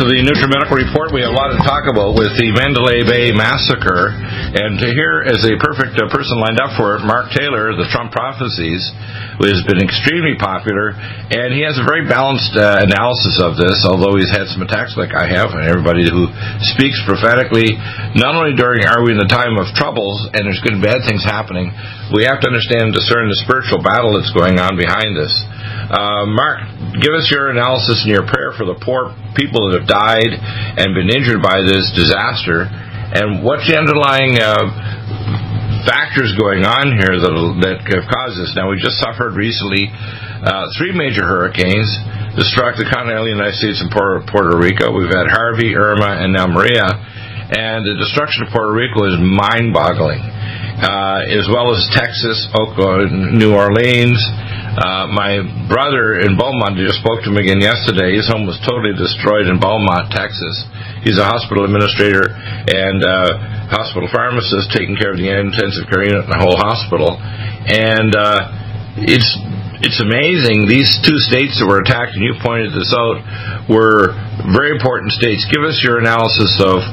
To the NutriMedical Report. We have a lot to talk about with the Mandalay Bay massacre, and to hear as a perfect uh, person lined up for it, Mark Taylor, the Trump prophecies, who has been extremely popular, and he has a very balanced uh, analysis of this. Although he's had some attacks like I have, and everybody who speaks prophetically, not only during are we in the time of troubles and there's good and bad things happening, we have to understand and discern the spiritual battle that's going on behind this. Uh, Mark, give us your analysis and your prayer for the poor people that have died and been injured by this disaster, and what's the underlying uh, factors going on here that that have caused this. Now, we just suffered recently uh, three major hurricanes that struck the continental United States and Puerto Rico. We've had Harvey, Irma, and now Maria, and the destruction of Puerto Rico is mind-boggling, uh, as well as Texas, Oklahoma, New Orleans. Uh, my brother in Beaumont, I just spoke to him again yesterday. His home was totally destroyed in Beaumont, Texas. He's a hospital administrator and uh, hospital pharmacist taking care of the intensive care unit in the whole hospital. And uh, it's it's amazing. These two states that were attacked, and you pointed this out, were very important states. Give us your analysis of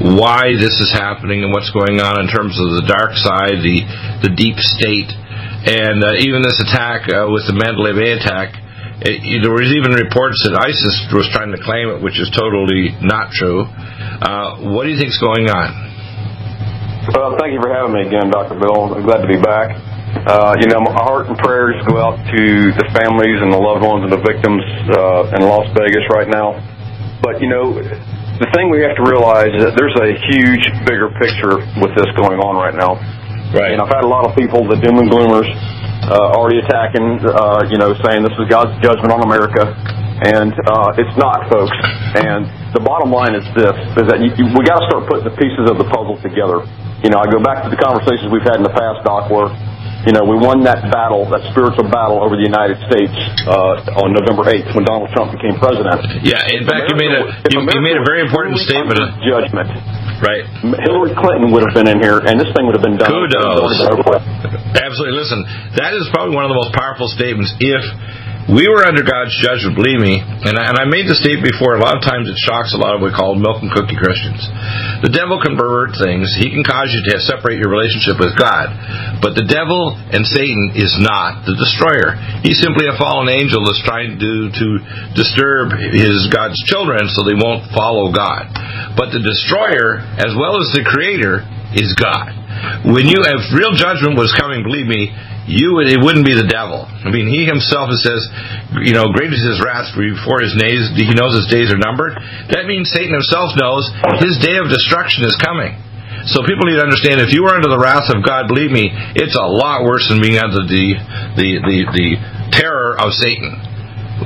why this is happening and what's going on in terms of the dark side, the the deep state and uh, even this attack uh, with the Mandalay Bay attack, it, there was even reports that ISIS was trying to claim it, which is totally not true. Uh, what do you think is going on? Well, thank you for having me again, Dr. Bill. I'm glad to be back. Uh, you know, my heart and prayers go out to the families and the loved ones and the victims uh, in Las Vegas right now. But, you know, the thing we have to realize is that there's a huge, bigger picture with this going on right now. Right. And I've had a lot of people, the doom and gloomers, uh, already attacking, uh, you know, saying this is God's judgment on America. And uh, it's not, folks. And the bottom line is this: is that you, you, we got to start putting the pieces of the puzzle together. You know, I go back to the conversations we've had in the past, Doc, where you know, we won that battle, that spiritual battle over the United States uh, on November 8th when Donald Trump became president. Yeah, in fact, America, you made a you, you made a very important statement. Judgment. Right. Hillary Clinton would have been in here, and this thing would have been done. Kudos. Absolutely. Listen, that is probably one of the most powerful statements. If we were under God's judgment, believe me, and I, and I made the statement before, a lot of times it shocks a lot of what we call milk and cookie Christians. The devil can pervert things. He can cause you to separate your relationship with God. But the devil and Satan is not the destroyer. He's simply a fallen angel that's trying to, to disturb his God's children so they won't follow God. But the destroyer, as well as the creator, is God. When you have real judgment was coming, believe me, you it wouldn't be the devil. I mean, he himself says, you know, great is his wrath before his days. He knows his days are numbered. That means Satan himself knows his day of destruction is coming. So people need to understand if you are under the wrath of God, believe me, it's a lot worse than being under the the the, the terror of Satan.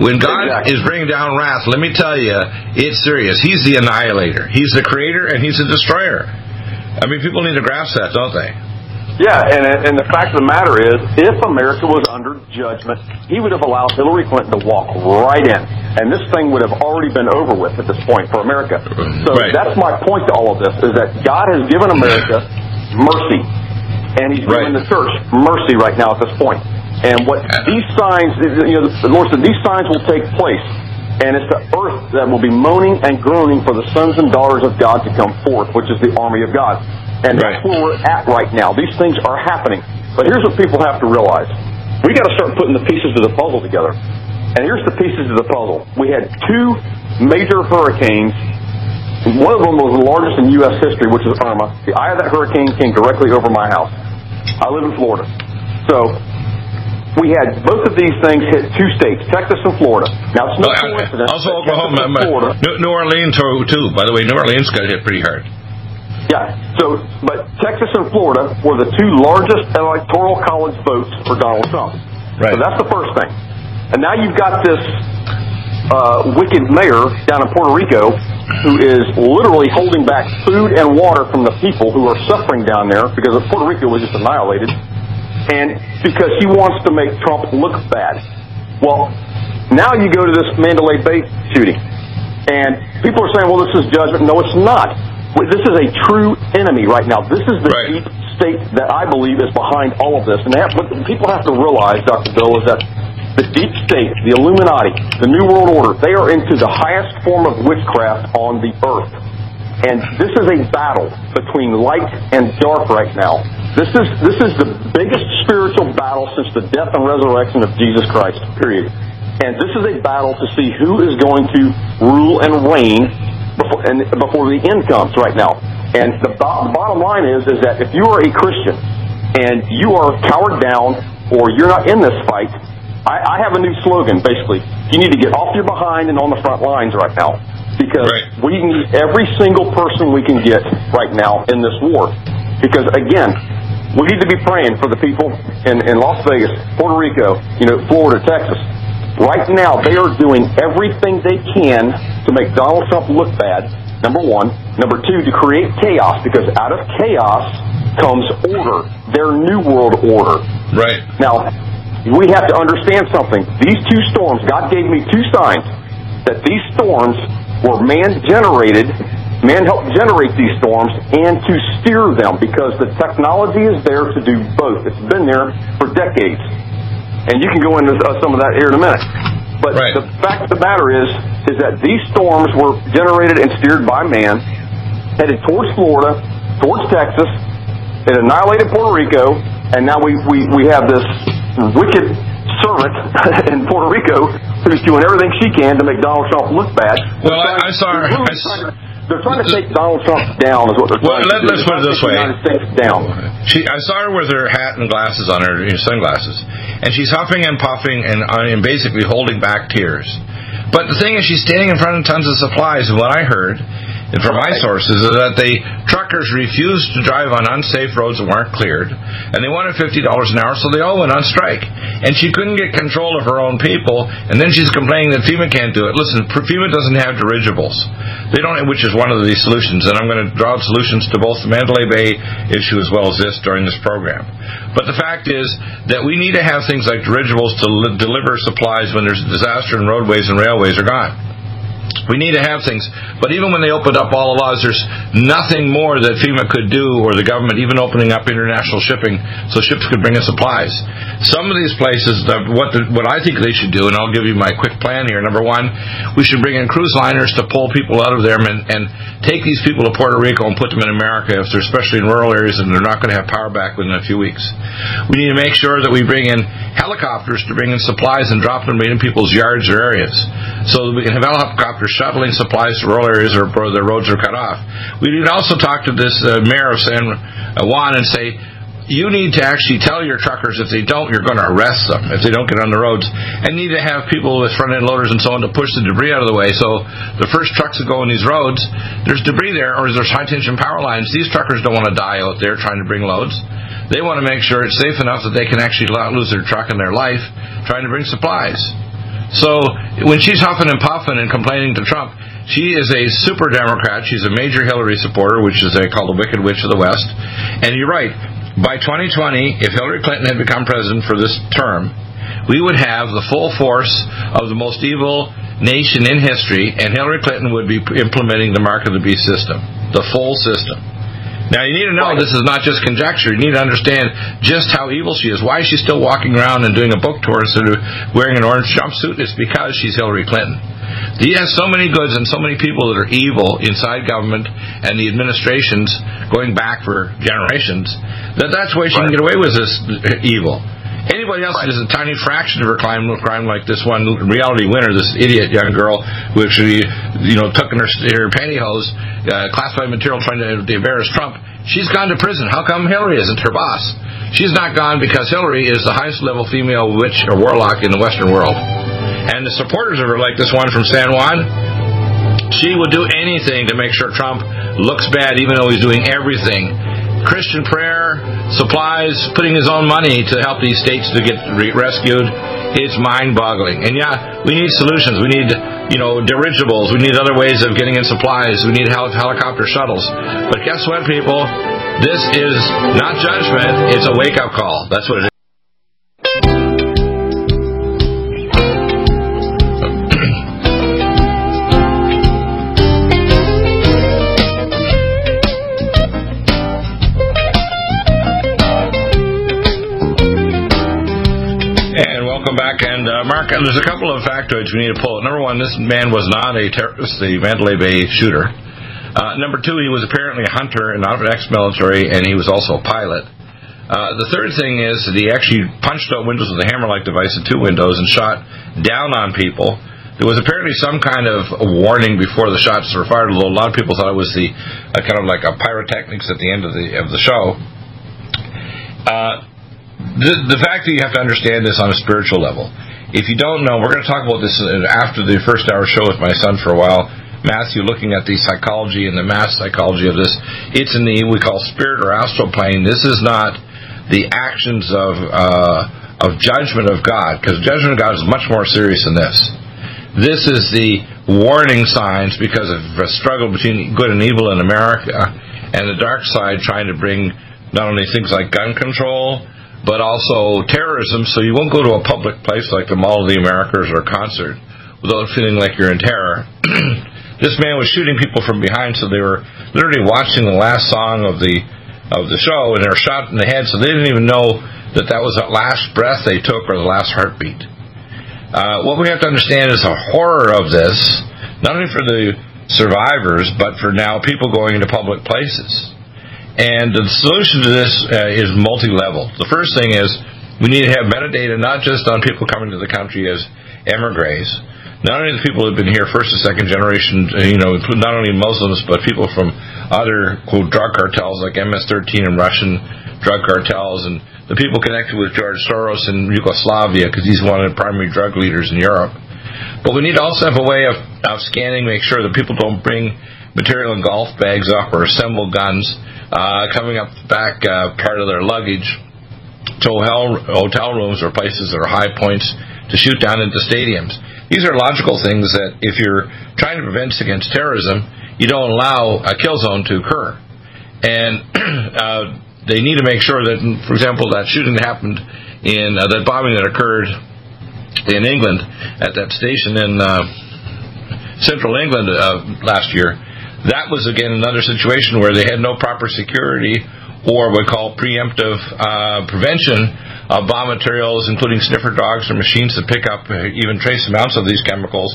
When God exactly. is bringing down wrath, let me tell you, it's serious. He's the annihilator. He's the creator and he's the destroyer. I mean, people need to grasp that, don't they? Yeah, and and the fact of the matter is, if America was under judgment, he would have allowed Hillary Clinton to walk right in, and this thing would have already been over with at this point for America. So Right. that's my point to all of this: is that God has given America mercy, and He's Right. given the church mercy right now at this point. And what these signs, you know, the Lord said, these signs will take place. And it's the earth that will be moaning and groaning for the sons and daughters of God to come forth, which is the army of God. And that's where we're at right now. These things are happening. But here's what people have to realize. We got to start putting the pieces of the puzzle together. And here's the pieces of the puzzle. We had two major hurricanes. One of them was the largest in U.S. history, which is Irma. The eye of that hurricane came directly over my house. I live in Florida. So we had both of these things hit two states, Texas and Florida. Now, it's no Uh, coincidence. also, Oklahoma, and Florida, New, Orleans too. By the way, New Orleans got hit pretty hard. Yeah. So, but Texas and Florida were the two largest electoral college votes for Donald Trump. Right. So that's the first thing. And now you've got this uh, wicked mayor down in Puerto Rico who is literally holding back food and water from the people who are suffering down there because Puerto Rico was just annihilated, and because he wants to make Trump look bad. Well, now you go to this Mandalay Bay shooting, and people are saying, "Well, this is judgment." No, it's not. This is a true enemy right now. This is the Right. deep state that I believe is behind all of this. And they have, what people have to realize, Dr. Bill, is that the deep state, the Illuminati, the New World Order, they are into the highest form of witchcraft on the earth. And this is a battle between light and dark right now. This is this is the biggest spiritual battle since the death and resurrection of Jesus Christ. Period. And this is a battle to see who is going to rule and reign before, and before the end comes right now. And the, bo- the bottom line is is that if you are a Christian and you are cowered down or you're not in this fight, I, I have a new slogan basically. You need to get off your behind and on the front lines right now because Right. we need every single person we can get right now in this war. Because again, we need to be praying for the people in, in Las Vegas, Puerto Rico, you know, Florida, Texas. Right now, they are doing everything they can to make Donald Trump look bad. Number one. Number two, to create chaos because out of chaos comes order, their new world order. Right. Now, we have to understand something. These two storms, God gave me two signs that these storms were man generated, man helped generate these storms, and to steer them because the technology is there to do both. It's been there for decades. And you can go into uh, some of that here in a minute. But Right. the fact of the matter is, is that these storms were generated and steered by man, headed towards Florida, towards Texas, it annihilated Puerto Rico, and now we, we, we have this wicked servant in Puerto Rico who's doing everything she can to make Donald Trump look bad. Well, I- I saw her- I s- trying to, they're trying to take Donald Trump down, is what they're Well, trying let- to do. let's put it this way. to take The United States down. She, I saw her with her hat and glasses on her, know, sunglasses, and she's huffing and puffing and, uh, and basically holding back tears. But the thing is, she's standing in front of tons of supplies, and what I heard from my sources is that the truckers refused to drive on unsafe roads that weren't cleared, and they wanted fifty dollars an hour, so they all went on strike. And she couldn't get control of her own people, and then she's complaining that FEMA can't do it. Listen, FEMA doesn't have dirigibles. They don't, which is one of the solutions, and I'm going to draw solutions to both the Mandalay Bay issue as well as this during this program. But the fact is that we need to have things like dirigibles to li- deliver supplies when there's a disaster and roadways and railways are gone. We need to have things, but even when they opened up all the laws, there's nothing more that FEMA could do, or the government, even opening up international shipping so ships could bring in supplies. Some of these places, the- what the, what I think they should do, and I'll give you my quick plan here. Number one, we should bring in cruise liners to pull people out of there and, and take these people to Puerto Rico and put them in America, if they're especially in rural areas and they're not going to have power back within a few weeks. We need to make sure that we bring in helicopters to bring in supplies and drop them right in people's yards or areas, so that we can have helicopters shuttling supplies to rural areas or where the roads are cut off. We need also talk to this uh, mayor of San Juan and say, you need to actually tell your truckers if they don't, you're going to arrest them if they don't get on the roads. And need to have people with front end loaders and so on to push the debris out of the way. So the first trucks that go on these roads, there's debris there, or there's high tension power lines. These truckers don't want to die out there trying to bring loads. They want to make sure it's safe enough that they can actually not lose their truck and their life trying to bring supplies. So when she's huffing and puffing and complaining to Trump, she is a super Democrat. She's a major Hillary supporter, which is they call the Wicked Witch of the West. And you're right. by 2020, if Hillary Clinton had become president for this term, we would have the full force of the most evil nation in history, and Hillary Clinton would be implementing the mark of the beast system, the full system. Now you need to know this is not just conjecture. You need to understand just how evil she is. Why is she still walking around and doing a book tour instead of wearing an orange jumpsuit? It's because she's Hillary Clinton. He has so many goods and so many people that are evil inside government and the administrations going back for generations that that's why she right. can get away with this evil. Anybody else right. a tiny fraction of her crime, crime like this one Reality Winner, this idiot young girl who actually, you know, took in her, her pantyhose, uh, classified material trying to embarrass Trump, she's gone to prison. How come Hillary isn't her boss? She's not gone because Hillary is the highest level female witch or warlock in the Western world. And the supporters of her, like this one from San Juan, she would do anything to make sure Trump looks bad, even though he's doing everything Christian prayer, supplies, putting his own money to help these states to get re- rescued. It's mind-boggling. And yeah, we need solutions. We need, you know, dirigibles. We need other ways of getting in supplies. We need hel- helicopter shuttles. But guess what, people? This is not judgment. It's a wake-up call. That's what it is. Mark, there's a couple of factoids we need to pull. Number one, this man was not a terrorist, the Mandalay Bay shooter. Uh, number two, he was apparently a hunter and not an ex-military, and he was also a pilot. Uh, the third thing is that he actually punched out windows with a hammer-like device in two windows and shot down on people. There was apparently some kind of warning before the shots were fired, although a lot of people thought it was the uh, kind of like a pyrotechnics at the end of the of the show. Uh, the, the fact that you have to understand this on a spiritual level if you don't know, we're going to talk about this after the first hour show with my son for a while. Matthew, looking at the psychology and the mass psychology of this, it's in the we call spirit or astral plane. This is not the actions of uh, of judgment of God, because judgment of God is much more serious than this. This is the warning signs because of a struggle between good and evil in America, and the dark side trying to bring not only things like gun control, but also terrorism, so you won't go to a public place like the Mall of the Americas or a concert without feeling like you're in terror. this man was shooting people from behind, so they were literally watching the last song of the of the show, and they were shot in the head, so they didn't even know that that was the last breath they took or the last heartbeat. Uh, what we have to understand is the horror of this, not only for the survivors, but for now people going into public places. And the solution to this uh, is multi-level. The first thing is we need to have metadata not just on people coming to the country as emigres, not only the people who have been here first and second generation, uh, you know, not only Muslims, but people from other quote drug cartels like MS-13 and Russian drug cartels, and the people connected with George Soros in Yugoslavia because he's one of the primary drug leaders in Europe. But we need to also have a way of, of scanning, make sure that people don't bring material in golf bags up or assemble guns uh, coming up back uh, part of their luggage to hotel, rooms or places that are high points to shoot down into stadiums. These are logical things that if you're trying to prevent against terrorism, you don't allow a kill zone to occur. And uh, they need to make sure that, for example, that shooting happened in uh, that bombing that occurred in England at that station in uh, central England uh, last year that was again another situation where they had no proper security or what we call preemptive uh, prevention of bomb materials, including sniffer dogs or machines that pick up uh, even trace amounts of these chemicals,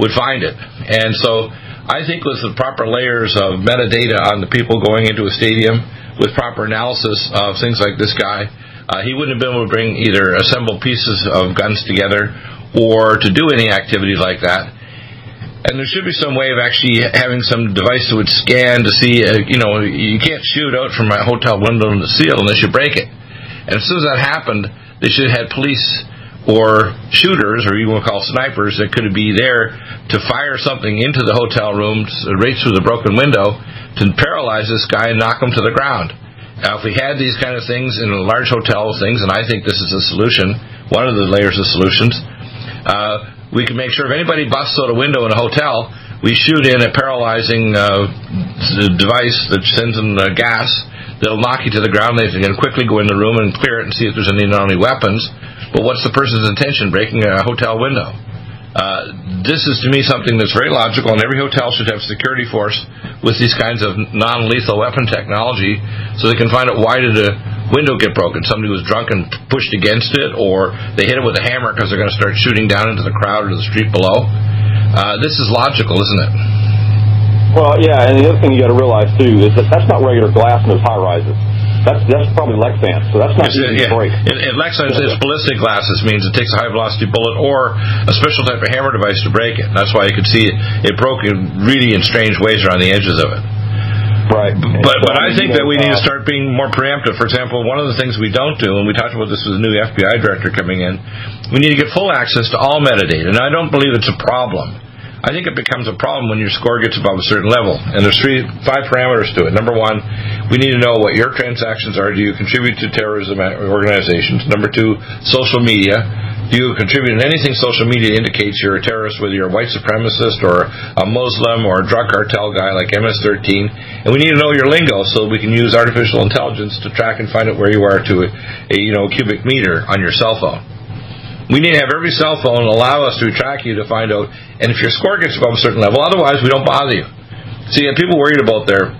would find it. And so I think with the proper layers of metadata on the people going into a stadium, with proper analysis of things like this guy, uh, he wouldn't have been able to bring either assemble pieces of guns together or to do any activity like that. And there should be some way of actually having some device that would scan to see, uh, you know, you can't shoot out from a hotel window in the seal unless you break it. And as soon as that happened, they should have had police or shooters, or you want to call snipers, that could be there to fire something into the hotel rooms right through the broken window to paralyze this guy and knock him to the ground. Now, if we had these kind of things in large hotel things, and I think this is a solution, one of the layers of solutions, uh, we can make sure if anybody busts out a window in a hotel, we shoot in a paralyzing uh, device that sends in uh, gas They'll knock you to the ground. They can quickly go in the room and clear it and see if there's any not weapons, but what's the person's intention breaking a hotel window. Uh, this is to me something that's very logical, and every hotel should have security force with these kinds of non-lethal weapon technology, so they can find out why did a window get broken. Somebody was drunk and pushed against it, or they hit it with a hammer because they're going to start shooting down into the crowd or the street below. Uh, this is logical, isn't it? Well, yeah, and the other thing you got to realize too is that that's not regular glass in those high rises. That's that's probably Lexan, so that's not It's, easy yeah. to break. In, in Lexan, it's ballistic glass. This means it takes a high velocity bullet or a special type of hammer device to break it. That's why you could see it, it broke in really in strange ways around the edges of it. Right. But but I think that we need to start being more preemptive. For example, one of the things we don't do, and we talked about this with the new FBI director coming in, we need to get full access to all metadata. And I don't believe it's a problem. I think it becomes a problem when your score gets above a certain level. And there's three, five parameters to it. Number one, we need to know what your transactions are. Do you contribute to terrorism organizations? Number two, social media. You contribute in anything social media indicates you're a terrorist, whether you're a white supremacist or a Muslim or a drug cartel guy like MS-13? And we need to know your lingo so we can use artificial intelligence to track and find out where you are to a, a you know cubic meter on your cell phone. We need to have every cell phone allow us to track you to find out, and if your score gets above a certain level, otherwise we don't bother you. See, people worried about their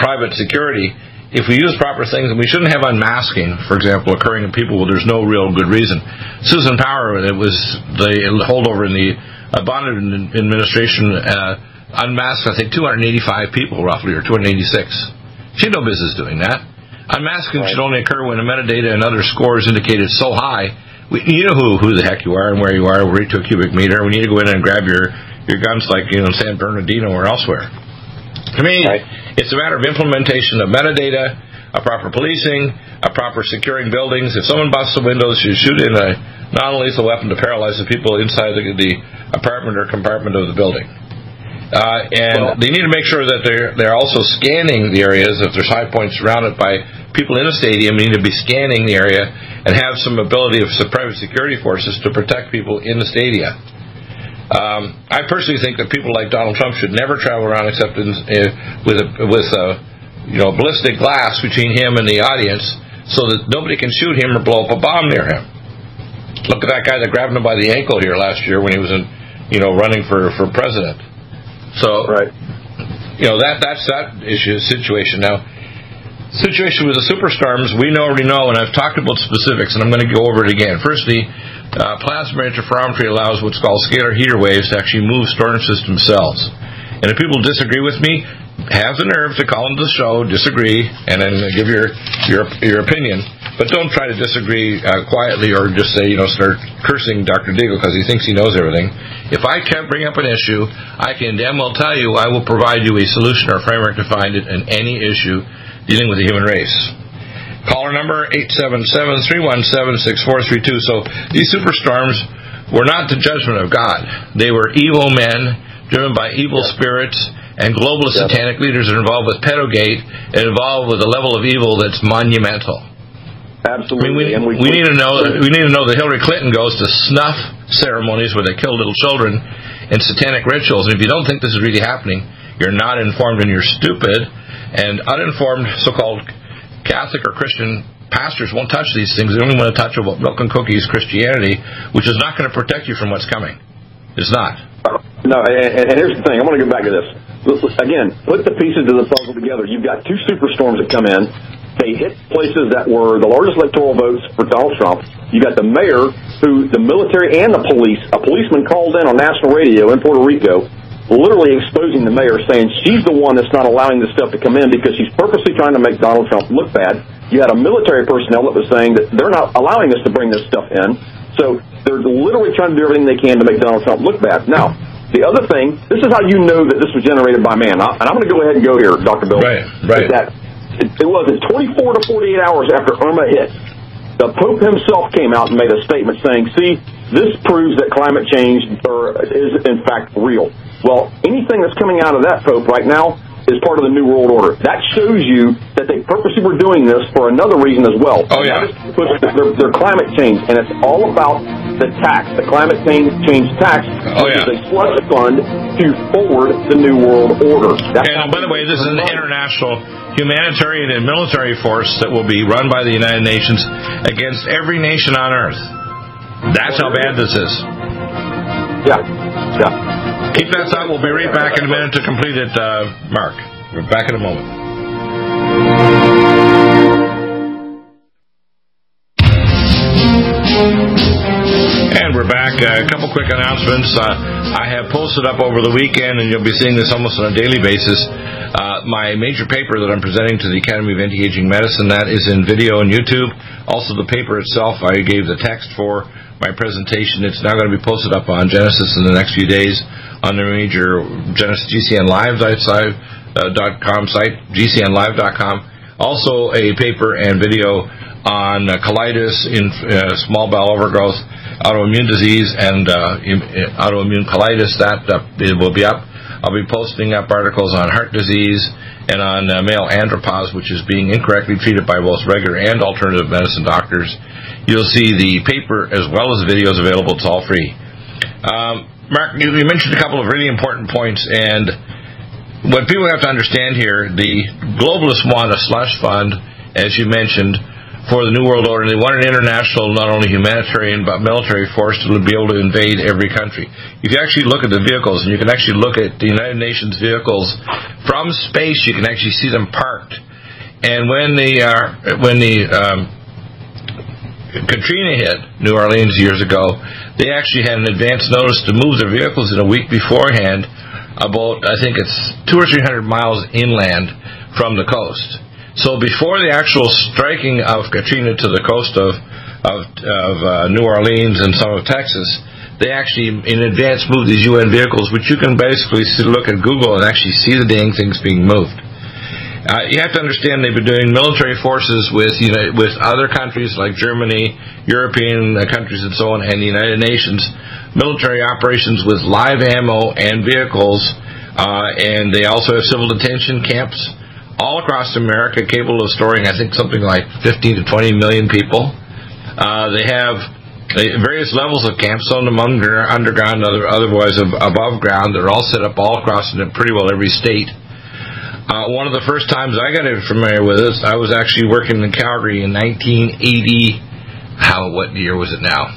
private security. If we use proper things, and we shouldn't have unmasking, for example, occurring in people where there's no real good reason. Susan Power, it was the holdover in the Bonnet administration, uh, unmasked, I think, 285 people roughly, or 286. She had no business doing that. Unmasking should only occur when the metadata and other scores indicated so high we, you know who who the heck you are and where you are right to a cubic meter. We need to go in and grab your your guns like you know San Bernardino or elsewhere. To me, Right. It's a matter of implementation of metadata, a proper policing, a proper securing buildings. If someone busts the windows, you shoot in a non-lethal weapon to paralyze the people inside the, the apartment or compartment of the building. Uh, and Well- they need to make sure that they're they're also scanning the areas. If there's high points surrounded by people in a stadium, they need to be scanning the area and have some ability of some private security forces to protect people in the stadia. Um, I personally think that people like Donald Trump should never travel around except in, uh, with a, with a, you know ballistic glass between him and the audience, so that nobody can shoot him or blow up a bomb near him. Look at that guy that grabbed him by the ankle here last year when he was in, you know, running for for president. So Right. you know that that's that issue situation now situation with the superstorms we know already know and i've talked about specifics and i'm going to go over it again firstly uh, plasma interferometry allows what's called scalar heater waves to actually move storm system cells. And if people disagree with me have the nerve to call into the show disagree and then give your your your opinion. But don't try to disagree uh, quietly or just say you know start cursing dr deagle because he thinks he knows everything. If i can't bring up an issue i can damn well tell you i will provide you a solution or framework to find it in any issue dealing with the human race Caller number 877-317-6432. So these superstorms were not the judgment of God. They were evil men driven by evil spirits and globalist satanic leaders are involved with pedogate and involved with a level of evil that's monumental. I Absolutely. mean, we, and we, we need to know we need to know that Hillary Clinton goes to snuff ceremonies where they kill little children in satanic rituals. And if you don't think this is really happening, you're not informed and you're stupid. And uninformed so-called Catholic or Christian pastors won't touch these things. They only want to touch about milk and cookies Christianity, which is not going to protect you from what's coming. It's not. No, and, and here's the thing. I want to go back to this. Again, put the pieces of the puzzle together. You've got two superstorms that come in. They hit places that were the largest electoral votes for Donald Trump. You got the mayor, who the military and the police, a policeman called in on national radio in Puerto Rico, literally exposing the mayor, saying she's the one that's not allowing this stuff to come in because she's purposely trying to make Donald Trump look bad. You had a military personnel that was saying that they're not allowing us to bring this stuff in. So they're literally trying to do everything they can to make Donald Trump look bad. Now, the other thing, this is how you know that this was generated by man. And I'm going to go ahead and go here, Dr. Bill. Right, right. That it, it wasn't 24 to 48 hours after Irma hit. The Pope himself came out and made a statement saying, see, this proves that climate change or, is in fact real. Well, anything that's coming out of that Pope right now is part of the New World Order. That shows you that they purposely were doing this for another reason as well. Oh, yeah. That is to push their, their climate change, and it's all about the tax, the climate change, change tax, Oh, which yeah. is a slush fund to forward the New World Order. That's And oh, by the way, this is an international humanitarian and military force that will be run by the United Nations against every nation on earth. That's how bad this is. Yeah, yeah. Keep that thought. We'll be right back in a minute to complete it, uh, Mark. We're back in a moment. And we're back. Uh, a couple quick announcements. Uh, I have posted up over the weekend, and you'll be seeing this almost on a daily basis. Uh, my major paper that I'm presenting to the Academy of Anti-Aging Medicine that is in video and YouTube. Also, the paper itself, I gave the text for my presentation. It's now going to be posted up on Genesis in the next few days on the major Genesis GCN Live site, uh, dot com site, GCNLive.com. Also, a paper and video on uh, colitis in uh, small bowel overgrowth, autoimmune disease, and uh, uh, autoimmune colitis. That uh, it will be up. I'll be posting up articles on heart disease and on uh, male andropause, which is being incorrectly treated by both regular and alternative medicine doctors. You'll see the paper as well as the videos available. It's all free. Um, Mark, you, you mentioned a couple of really important points, and what people have to understand here, the globalists want a slush fund, as you mentioned, for the New World Order. They want an international, not only humanitarian, but military force to be able to invade every country. If you actually look at the vehicles, and you can actually look at the United Nations vehicles from space, you can actually see them parked. And when the uh, when the um, Katrina hit New Orleans years ago, they actually had an advance notice to move their vehicles in a week beforehand, about I think it's two or three hundred miles inland from the coast. So before the actual striking of Katrina to the coast of of, of uh, New Orleans and some of Texas, they actually in advance moved these UN vehicles, which you can basically look at Google and actually see the dang things being moved. Uh, you have to understand they've been doing military forces with you know, with other countries like Germany, European uh, countries, and so on, and the United Nations. Military operations with live ammo and vehicles, uh, and they also have civil detention camps all across America, capable of storing I think something like 15 to 20 million people. Uh, they have various levels of camps, some of them under, underground, other, otherwise above ground. They're all set up all across pretty well every state. Uh, one of the first times I got familiar with this, I was actually working in Calgary in 1980. How? What year was it now?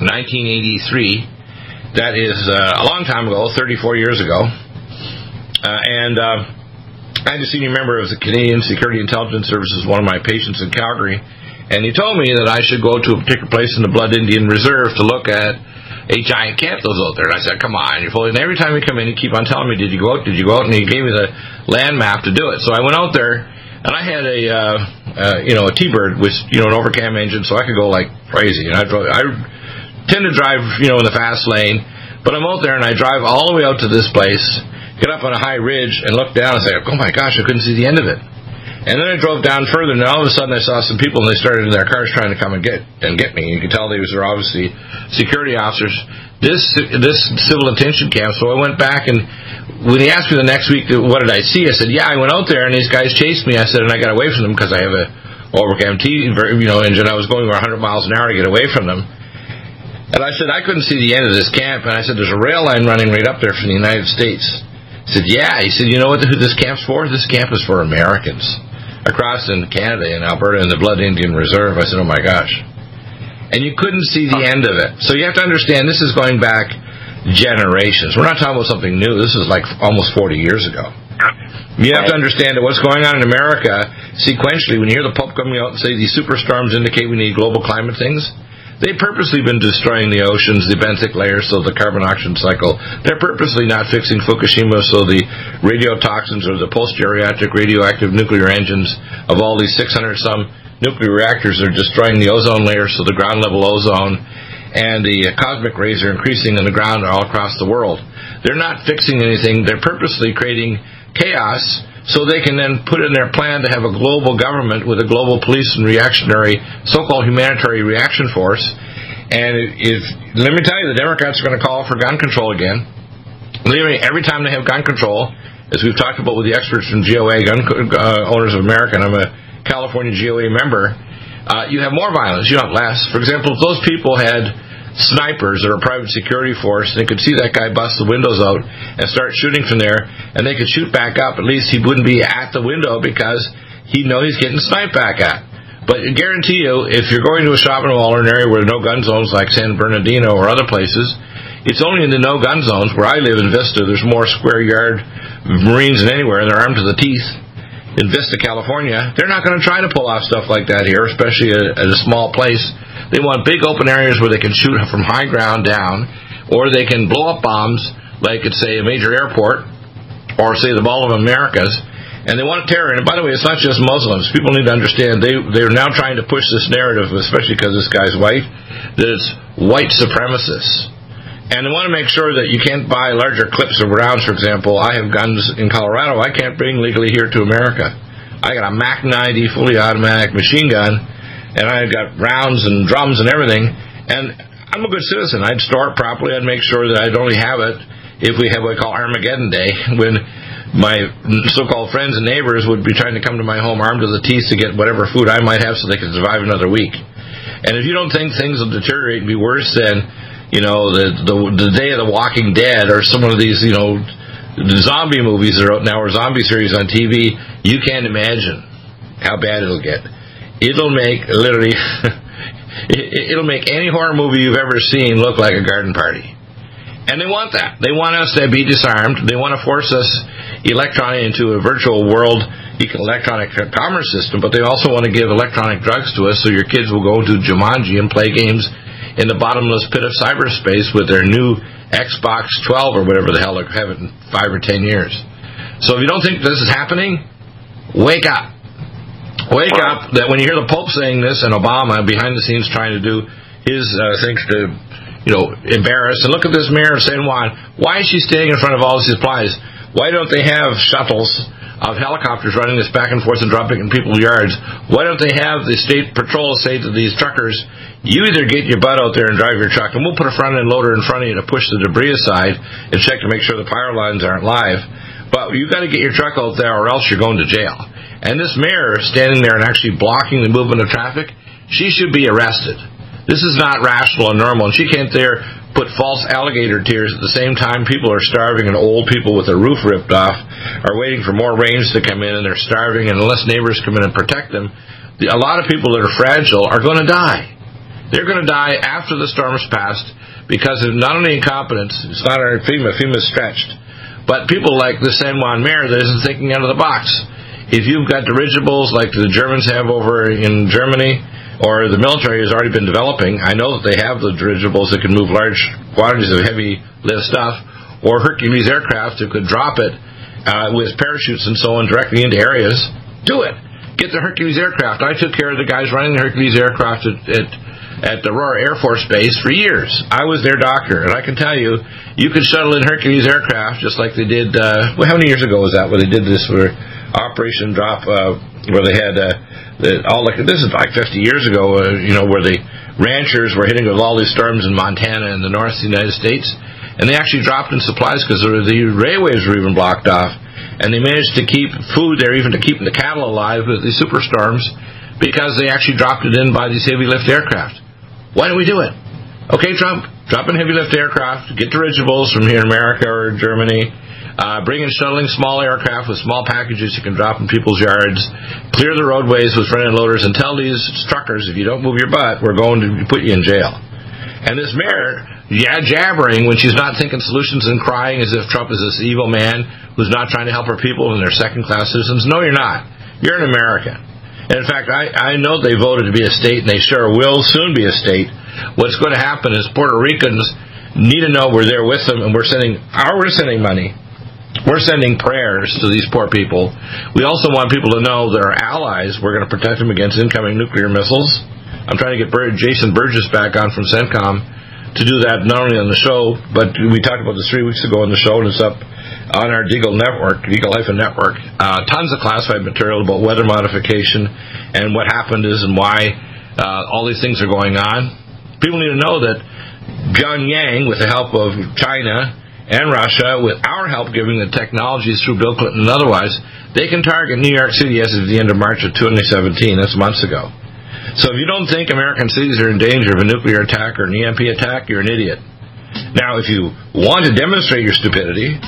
1983. That is uh, a long time ago, 34 years ago. Uh, and uh, I had a senior member of the Canadian Security Intelligence Services, one of my patients in Calgary, and he told me that I should go to a particular place in the Blood Indian Reserve to look at a giant camp that was out there. And I said, come on, you're fully. And every time you come in, you keep on telling me, did you go out? Did you go out? And he gave me the land map to do it. So I went out there, and I had a, uh, uh, you know, a T-Bird with, you know, an overcam engine, so I could go like crazy. And I drove, I tend to drive, you know, in the fast lane, but I'm out there and I drive all the way out to this place, get up on a high ridge, and look down and say, oh my gosh, I couldn't see the end of it. And then I drove down further, and all of a sudden I saw some people, and they started in their cars trying to come and get and get me. You could tell these were obviously security officers. This this civil detention camp. So I went back, and when he asked me the next week, what did I see? I said, yeah, I went out there, and these guys chased me. I said, and I got away from them because I have a overcam T, you know, engine. I was going over 100 miles an hour to get away from them. And I said, I couldn't see the end of this camp. And I said, there's a rail line running right up there from the United States. He said, yeah. He said, you know what who this camp's for? This camp is for Americans across in Canada in Alberta in the Blood Indian Reserve. I said, oh my gosh. And you couldn't see the end of it. So you have to understand this is going back generations. We're not talking about something new. This is like almost 40 years ago. You have to understand that what's going on in America sequentially, when you hear the Pope coming out and say these superstorms indicate we need global climate things, they've purposely been destroying the oceans, the benthic layers, so the carbon oxygen cycle. They're purposely not fixing Fukushima, so the radiotoxins or the post-geriatric radioactive nuclear engines of all these 600 some nuclear reactors are destroying the ozone layer, so the ground level ozone and the cosmic rays are increasing in the ground all across the world. They're not fixing anything. They're purposely creating chaos so they can then put in their plan to have a global government with a global police and reactionary, so-called humanitarian reaction force. And if let me tell you, the Democrats are going to call for gun control again. Every time they have gun control, as we've talked about with the experts from GOA, Gun uh, Owners of America, and I'm a California GOA member, uh, you have more violence, you don't have less. For example, if those people had snipers or a private security force. and They could see that guy bust the windows out and start shooting from there, and they could shoot back up. At least he wouldn't be at the window because he'd know he's getting sniped back at. But I guarantee you, if you're going to a shopping mall or an area where no gun zones like San Bernardino or other places, it's only in the no gun zones where I live in Vista. There's more square yard Marines than anywhere, and they're armed to the teeth. In Vista, California, they're not going to try to pull off stuff like that here, especially at, a small place. They want big open areas where they can shoot from high ground down, or they can blow up bombs, like at say a major airport, or say the Mall of Americas, and they want to terror. And by the way, it's not just Muslims. People need to understand they they're now trying to push this narrative, especially because this guy's white, that it's white supremacists. And they want to make sure that you can't buy larger clips of rounds. For example, I have guns in Colorado I can't bring legally here to America. I got a Mac 90 fully automatic machine gun, and I've got rounds and drums and everything. And I'm a good citizen. I'd store it properly. I'd make sure that I'd only have it if we have what we call Armageddon Day, when my so-called friends and neighbors would be trying to come to my home armed to the teeth to get whatever food I might have so they could survive another week. And if you don't think things will deteriorate and be worse than, you know, the the, the Day of the Walking Dead or some of these, you know, the zombie movies that are out now or zombie series on TV, you can't imagine how bad it'll get. It'll make literally, it'll make any horror movie you've ever seen look like a garden party. And they want that. They want us to be disarmed. They want to force us electronic into a virtual world electronic commerce system, but they also want to give electronic drugs to us so your kids will go to Jumanji and play games in the bottomless pit of cyberspace with their new Xbox 12 or whatever the hell they have it in five or ten years. So if you don't think this is happening, wake up. Wake up that when you hear the Pope saying this and Obama behind the scenes trying to do his uh, things to you know, embarrass And look at this mayor of San Juan. Why is she staying in front of all these supplies? Why don't they have shuttles of helicopters running this back and forth and dropping in people's yards? Why don't they have the state patrol say to these truckers, you either get your butt out there and drive your truck, and we'll put a front end loader in front of you to push the debris aside and check to make sure the power lines aren't live. But you've got to get your truck out there or else you're going to jail. And this mayor standing there and actually blocking the movement of traffic, she should be arrested. This is not rational and normal. And she can't there put false alligator tears at the same time people are starving and old people with their roof ripped off are waiting for more rains to come in and they're starving and unless neighbors come in and protect them, a lot of people that are fragile are going to die. They're going to die after the storm has passed because of not only incompetence, it's not our FEMA, FEMA's stretched, but people like the San Juan mayor that isn't thinking out of the box. If you've got dirigibles like the Germans have over in Germany, or the military has already been developing. I know that they have the dirigibles that can move large quantities of heavy lift stuff, or Hercules aircraft that could drop it uh, with parachutes and so on directly into areas. Do it. Get the Hercules aircraft. I took care of the guys running the Hercules aircraft at, at at the Aurora Air Force Base for years. I was their doctor, and I can tell you, you could shuttle in Hercules aircraft just like they did. Uh, well, how many years ago was that? Where they did this for Operation Drop, uh, where they had uh, the, all like this is like 50 years ago, uh, you know, where the ranchers were hitting with all these storms in Montana and the north of the United States, and they actually dropped in supplies because the railways were even blocked off, and they managed to keep food there, even to keeping the cattle alive with these superstorms, because they actually dropped it in by these heavy lift aircraft. Why don't we do it? Okay, Trump, drop in heavy lift aircraft, get dirigibles from here in America or Germany uh, bring in shuttling small aircraft with small packages you can drop in people's yards. Clear the roadways with front end loaders and tell these truckers if you don't move your butt, we're going to put you in jail. And this mayor, yeah, jabbering when she's not thinking solutions and crying as if Trump is this evil man who's not trying to help her people and they're second class citizens. No, you're not. You're an American. And in fact, I, I know they voted to be a state and they sure will soon be a state. What's going to happen is Puerto Ricans need to know we're there with them and we're sending our we're sending money we're sending prayers to these poor people. We also want people to know that our allies, we're going to protect them against incoming nuclear missiles. I'm trying to get Jason Burgess back on from CENTCOM to do that not only on the show, but we talked about this three weeks ago on the show, and it's up on our Deagle Network, Deagle Life and Network. Uh, tons of classified material about weather modification and what happened is and why uh, all these things are going on. People need to know that Pyongyang, with the help of China, and Russia, with our help giving the technologies through Bill Clinton and otherwise, they can target New York City as of the end of March of 2017. That's months ago. So if you don't think American cities are in danger of a nuclear attack or an EMP attack, you're an idiot. Now, if you want to demonstrate your stupidity,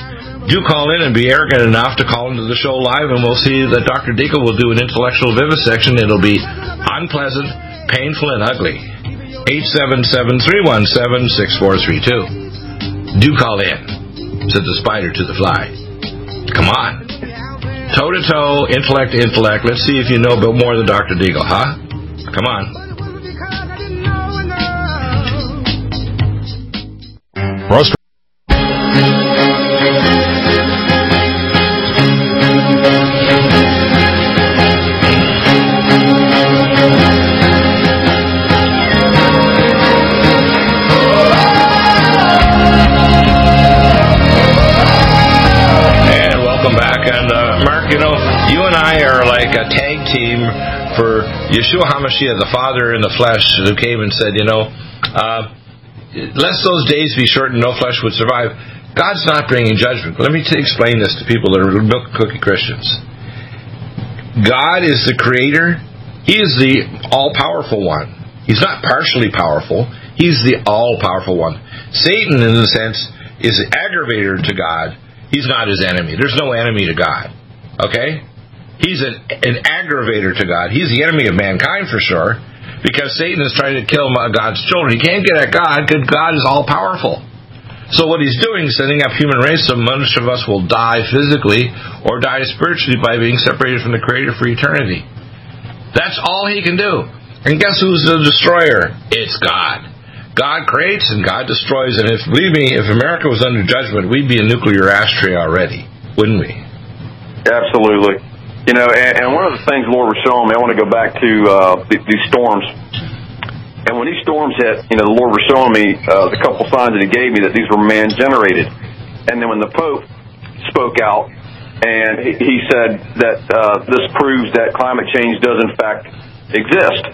do call in and be arrogant enough to call into the show live, and we'll see that Dr. Deagle will do an intellectual vivisection. It'll be unpleasant, painful, and ugly. 877-317-6432. Do call in, said the spider to the fly. Come on. Toe to toe, intellect to intellect. Let's see if you know a bit more than Dr. Deagle, huh? Come on. Ross Yeshua HaMashiach, the Father in the flesh, who came and said, you know, uh, lest those days be shortened, no flesh would survive. God's not bringing judgment. Let me t- explain this to people that are milk cookie Christians. God is the creator. He is the all-powerful one. He's not partially powerful. He's the all-powerful one. Satan, in a sense, is the aggravator to God. He's not his enemy. There's no enemy to God. Okay? He's an, an aggravator to God. He's the enemy of mankind for sure, because Satan is trying to kill God's children. He can't get at God because God is all powerful. So what he's doing is setting up human race so much of us will die physically or die spiritually by being separated from the Creator for eternity. That's all he can do. And guess who's the destroyer? It's God. God creates and God destroys. And if believe me, if America was under judgment, we'd be a nuclear ashtray already, wouldn't we? Absolutely. You know, and, and one of the things the Lord was showing me, I want to go back to uh, th- these storms. And when these storms hit, you know, the Lord was showing me uh, the couple signs that He gave me that these were man generated. And then when the Pope spoke out, and he, he said that uh, this proves that climate change does in fact exist.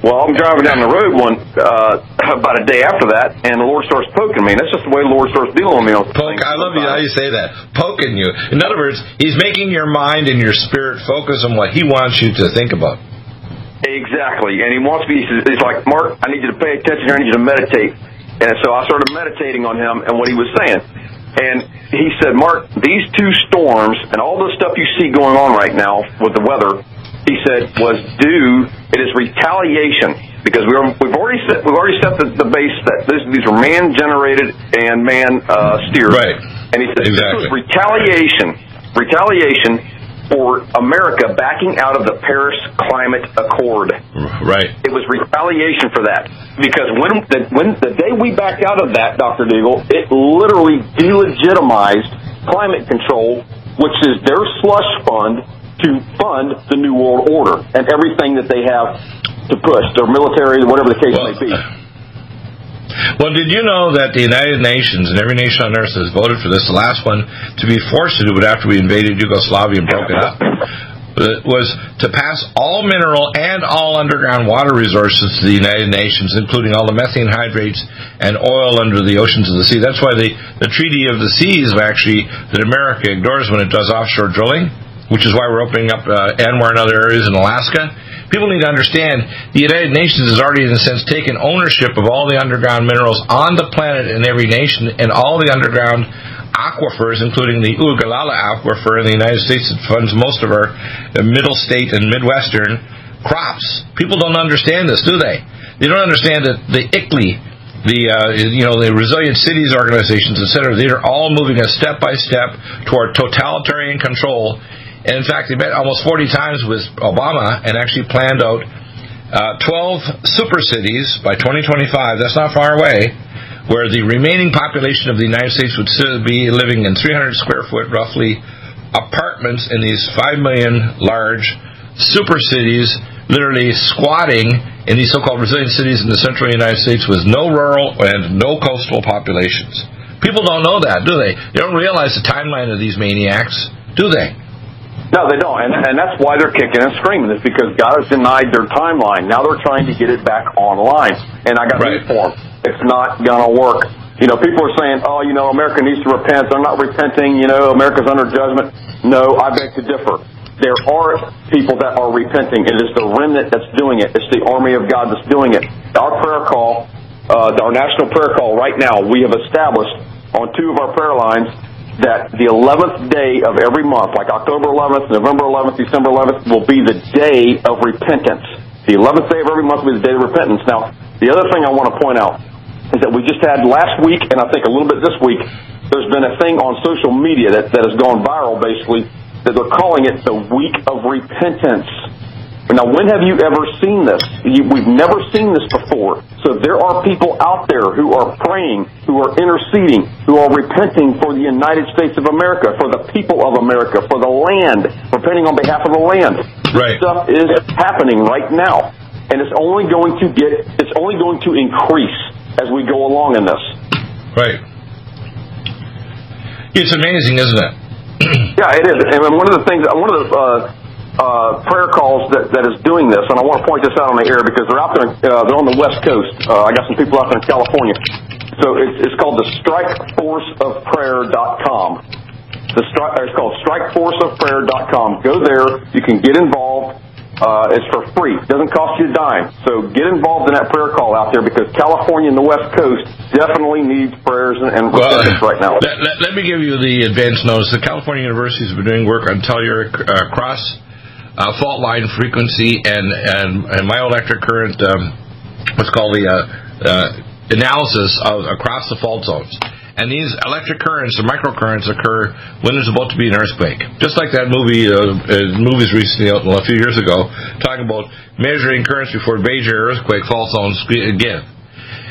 Well, I'm driving down the road one uh, about a day after that, and the Lord starts poking me. That's just the way the Lord starts dealing with me. On Poke, I love you how you say that. Poking you. In other words, he's making your mind and your spirit focus on what he wants you to think about. Exactly. And he wants me, he's he's like, Mark, I need you to pay attention here. I need you to meditate. And so I started meditating on him and what he was saying. And he said, Mark, these two storms and all the stuff you see going on right now with the weather, he said, was due, it is retaliation. Because we are, we've already set, we've already set the, the base that this, these are man generated and man, uh, steered. Right. And he said, this was retaliation, retaliation for America backing out of the Paris Climate Accord. Right. It was retaliation for that because when the when the day we backed out of that, Dr. Deagle, it literally delegitimized climate control, which is their slush fund to fund the New World Order and everything that they have to push, their military, whatever the case Well, may be. Well, did you know that the United Nations and every nation on earth has voted for this? The last one to be forced to do it after we invaded Yugoslavia and broke it up was to pass all mineral and all underground water resources to the United Nations, including all the methane hydrates and oil under the oceans of the sea. That's why the, the Treaty of the Seas actually that America ignores when it does offshore drilling, which is why we're opening up uh, ANWR and other areas in Alaska. People need to understand the United Nations has already, in a sense, taken ownership of all the underground minerals on the planet in every nation and all the underground aquifers, including the Ogallala aquifer in the United States that funds most of our uh, middle state and midwestern crops. People don't understand this, do they? They don't understand that the ICLEI, the uh, you know the resilient cities organizations, etc. They are all moving us step by step toward totalitarian control. In fact, he met almost 40 times with Obama and actually planned out uh, 12 super cities by 2025. That's not far away, where the remaining population of the United States would still be living in 300 square foot, roughly, apartments in these 5 million large super cities, literally squatting in these so-called resilient cities in the central United States with no rural and no coastal populations. People don't know that, do they? They don't realize the timeline of these maniacs, do they? No, they don't, and and that's why they're kicking and screaming. Is because God has denied their timeline. Now they're trying to get it back online. And I got Right. news for them. It's not gonna work. You know, people are saying, "Oh, you know, America needs to repent." They're not repenting. You know, America's under judgment. No, I beg to differ. there are people that are repenting. It is the remnant that's doing it. It's the army of God that's doing it. Our prayer call, uh, our national prayer call right now, we have established on two of our prayer lines that the 11th day of every month, like October 11th, November 11th, December 11th, will be the day of repentance. The 11th day of every month will be the day of repentance. Now, the other thing I want to point out is that we just had last week, and I think a little bit this week, there's been a thing on social media that, that has gone viral, basically, that they're calling it the Week of Repentance. Now, when have you ever seen this? You, we've never seen this before. So there are people out there who are praying, who are interceding, who are repenting for the United States of America, for the people of America, for the land, repenting on behalf of the land. Right. This stuff is happening right now, and it's only going to get, it's only going to increase as we go along in this. Right. It's amazing, isn't it? yeah, it is. And one of the things, one of the uh, uh, prayer calls that, that is doing this, and I want to point this out on the air because they're out there, uh, they're on the West Coast. Uh, I got some people out there in California. So it's, it's called the StrikeForceOfPrayer.com. The stri- it's called StrikeForceOfPrayer.com. Go there. You can get involved. Uh, it's for free. It doesn't cost you a dime. So get involved in that prayer call out there because California and the West Coast definitely needs prayers and, and Well, right now. Let, let, let me give you the advance notice. The California University has been doing work on telluric uh, cross uh, fault line frequency and, and, and myoelectric current, um, what's called the uh, uh, analysis of across the fault zones. And these electric currents or microcurrents occur when there's about to be an earthquake. Just like that movie, uh, uh, movies recently out a few years ago, talking about measuring currents before major earthquake fault zones again.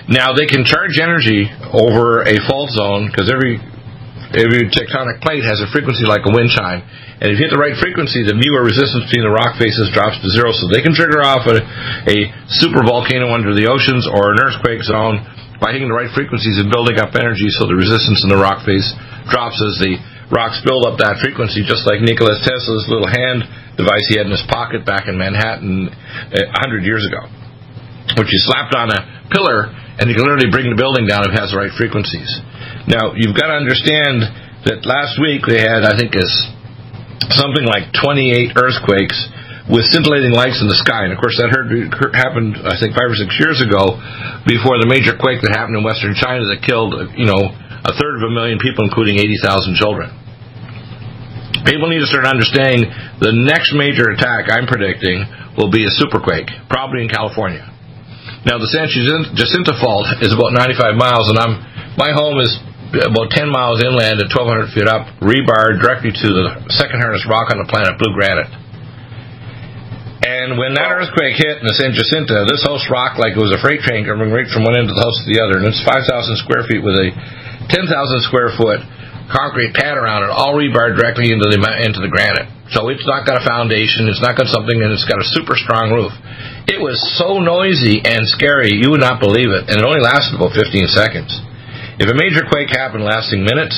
Now they can charge energy over a fault zone because every every tectonic plate has a frequency like a wind chime, and if you hit the right frequency, the or resistance between the rock faces drops to zero, so they can trigger off a, a super volcano under the oceans or an earthquake zone by hitting the right frequencies and building up energy, so the resistance in the rock face drops as the rocks build up that frequency, just like Nikola Tesla's little hand device he had in his pocket back in Manhattan uh, a hundred years ago, which he slapped on a pillar and you can literally bring the building down if it has the right frequencies. Now, you've got to understand that last week they had, I think, is something like 28 earthquakes with scintillating lights in the sky. And of course, that happened, I think, five or six years ago before the major quake that happened in western China that killed, you know, a third of a million people, including 80,000 children. People need to start understanding the next major attack I'm predicting will be a superquake, probably in California. Now, the San Jacinto Fault is about 95 miles, and I'm my home is about 10 miles inland at 1,200 feet up, rebarred directly to the second hardest rock on the planet, blue granite. And when that earthquake hit in the San Jacinto, this house rocked like it was a freight train coming right from one end of the house to the other, and it's 5,000 square feet with a 10,000 square foot concrete pad around it, all rebarred directly into the into the granite. So it's not got a foundation, it's not got something, and it's got a super strong roof. It was so noisy and scary, you would not believe it, and it only lasted about 15 seconds. If a major quake happened lasting minutes,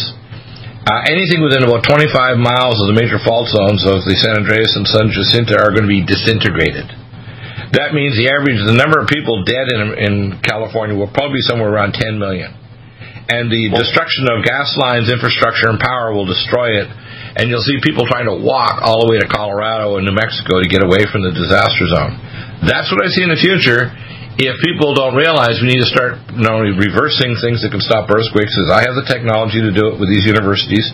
uh, anything within about 25 miles of the major fault zones of the San Andreas and San Jacinto are going to be disintegrated. That means the average, the number of people dead in, in California will probably be somewhere around 10 million. And the destruction of gas lines, infrastructure, and power will destroy it. And you'll see people trying to walk all the way to Colorado and New Mexico to get away from the disaster zone. That's what I see in the future if people don't realize we need to start not only reversing things that can stop earthquakes, as I have the technology to do it with these universities.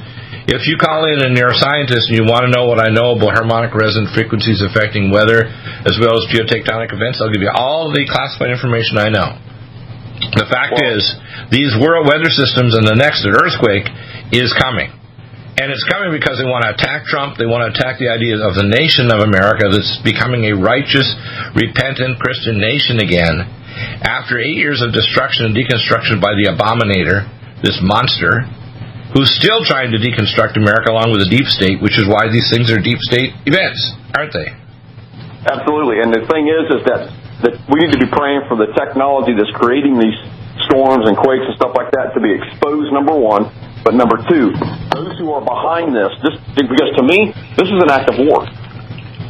If you call in and you're a scientist and you want to know what I know about harmonic resonant frequencies affecting weather as well as geotectonic events, I'll give you all the classified information I know. The fact is, these world weather systems and the next earthquake is coming. And it's coming because they want to attack Trump. They want to attack the idea of the nation of America that's becoming a righteous, repentant Christian nation again. After eight years of destruction and deconstruction by the abominator, this monster, who's still trying to deconstruct America along with the deep state, which is why these things are deep state events, aren't they? Absolutely. And the thing is, is that, that we need to be praying for the technology that's creating these storms and quakes and stuff like that to be exposed, number one. But number two, those who are behind this, this because to me, this is an act of war.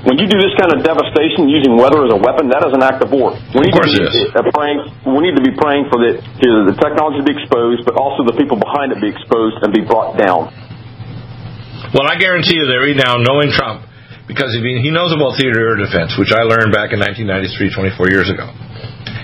When you do this kind of devastation using weather as a weapon, that is an act of war. We need Of course to be uh, praying. We need to be praying for the the technology to be exposed, but also the people behind it be exposed and be brought down. Well, I guarantee you that right now, knowing Trump, because he, he knows about theater defense, which I learned back in 1993, 24 years ago.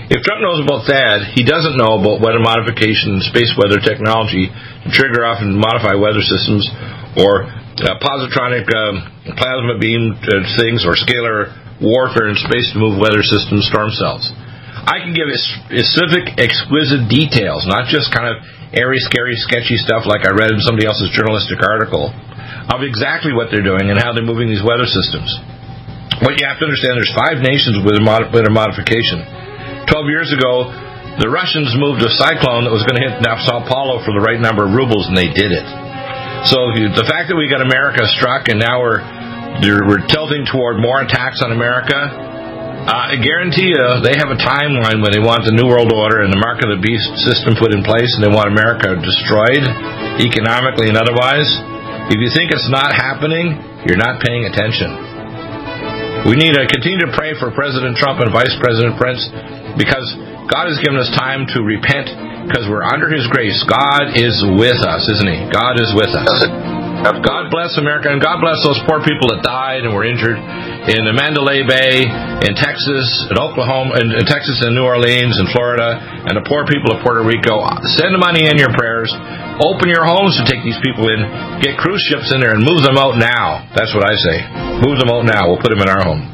If Trump knows about that, he doesn't know about weather modification and space weather technology to trigger off and modify weather systems or uh, positronic um, plasma beam uh, things or scalar warfare in space to move weather systems, storm cells. I can give specific, exquisite details, not just kind of airy, scary, sketchy stuff like I read in somebody else's journalistic article, of exactly what they're doing and how they're moving these weather systems. What you have to understand, there's five nations with weather modification. 12 years ago, the Russians moved a cyclone that was going to hit Sao Paulo for the right number of rubles, and they did it. So the fact that we got America struck and now we're we're tilting toward more attacks on America, uh, I guarantee you they have a timeline when they want the New World Order and the mark of the beast system put in place, and they want America destroyed economically and otherwise. If you think it's not happening, you're not paying attention. We need to continue to pray for President Trump and Vice President Pence because God has given us time to repent because we're under His grace. God is with us, isn't He? God is with us. God bless America, and God bless those poor people that died and were injured in the Mandalay Bay, in Texas, in Oklahoma, in, in Texas, and New Orleans, and Florida, and the poor people of Puerto Rico. Send the money in your prayers. Open your homes to take these people in. Get cruise ships in there and move them out now. That's what I say. Move them out now. We'll put them in our home.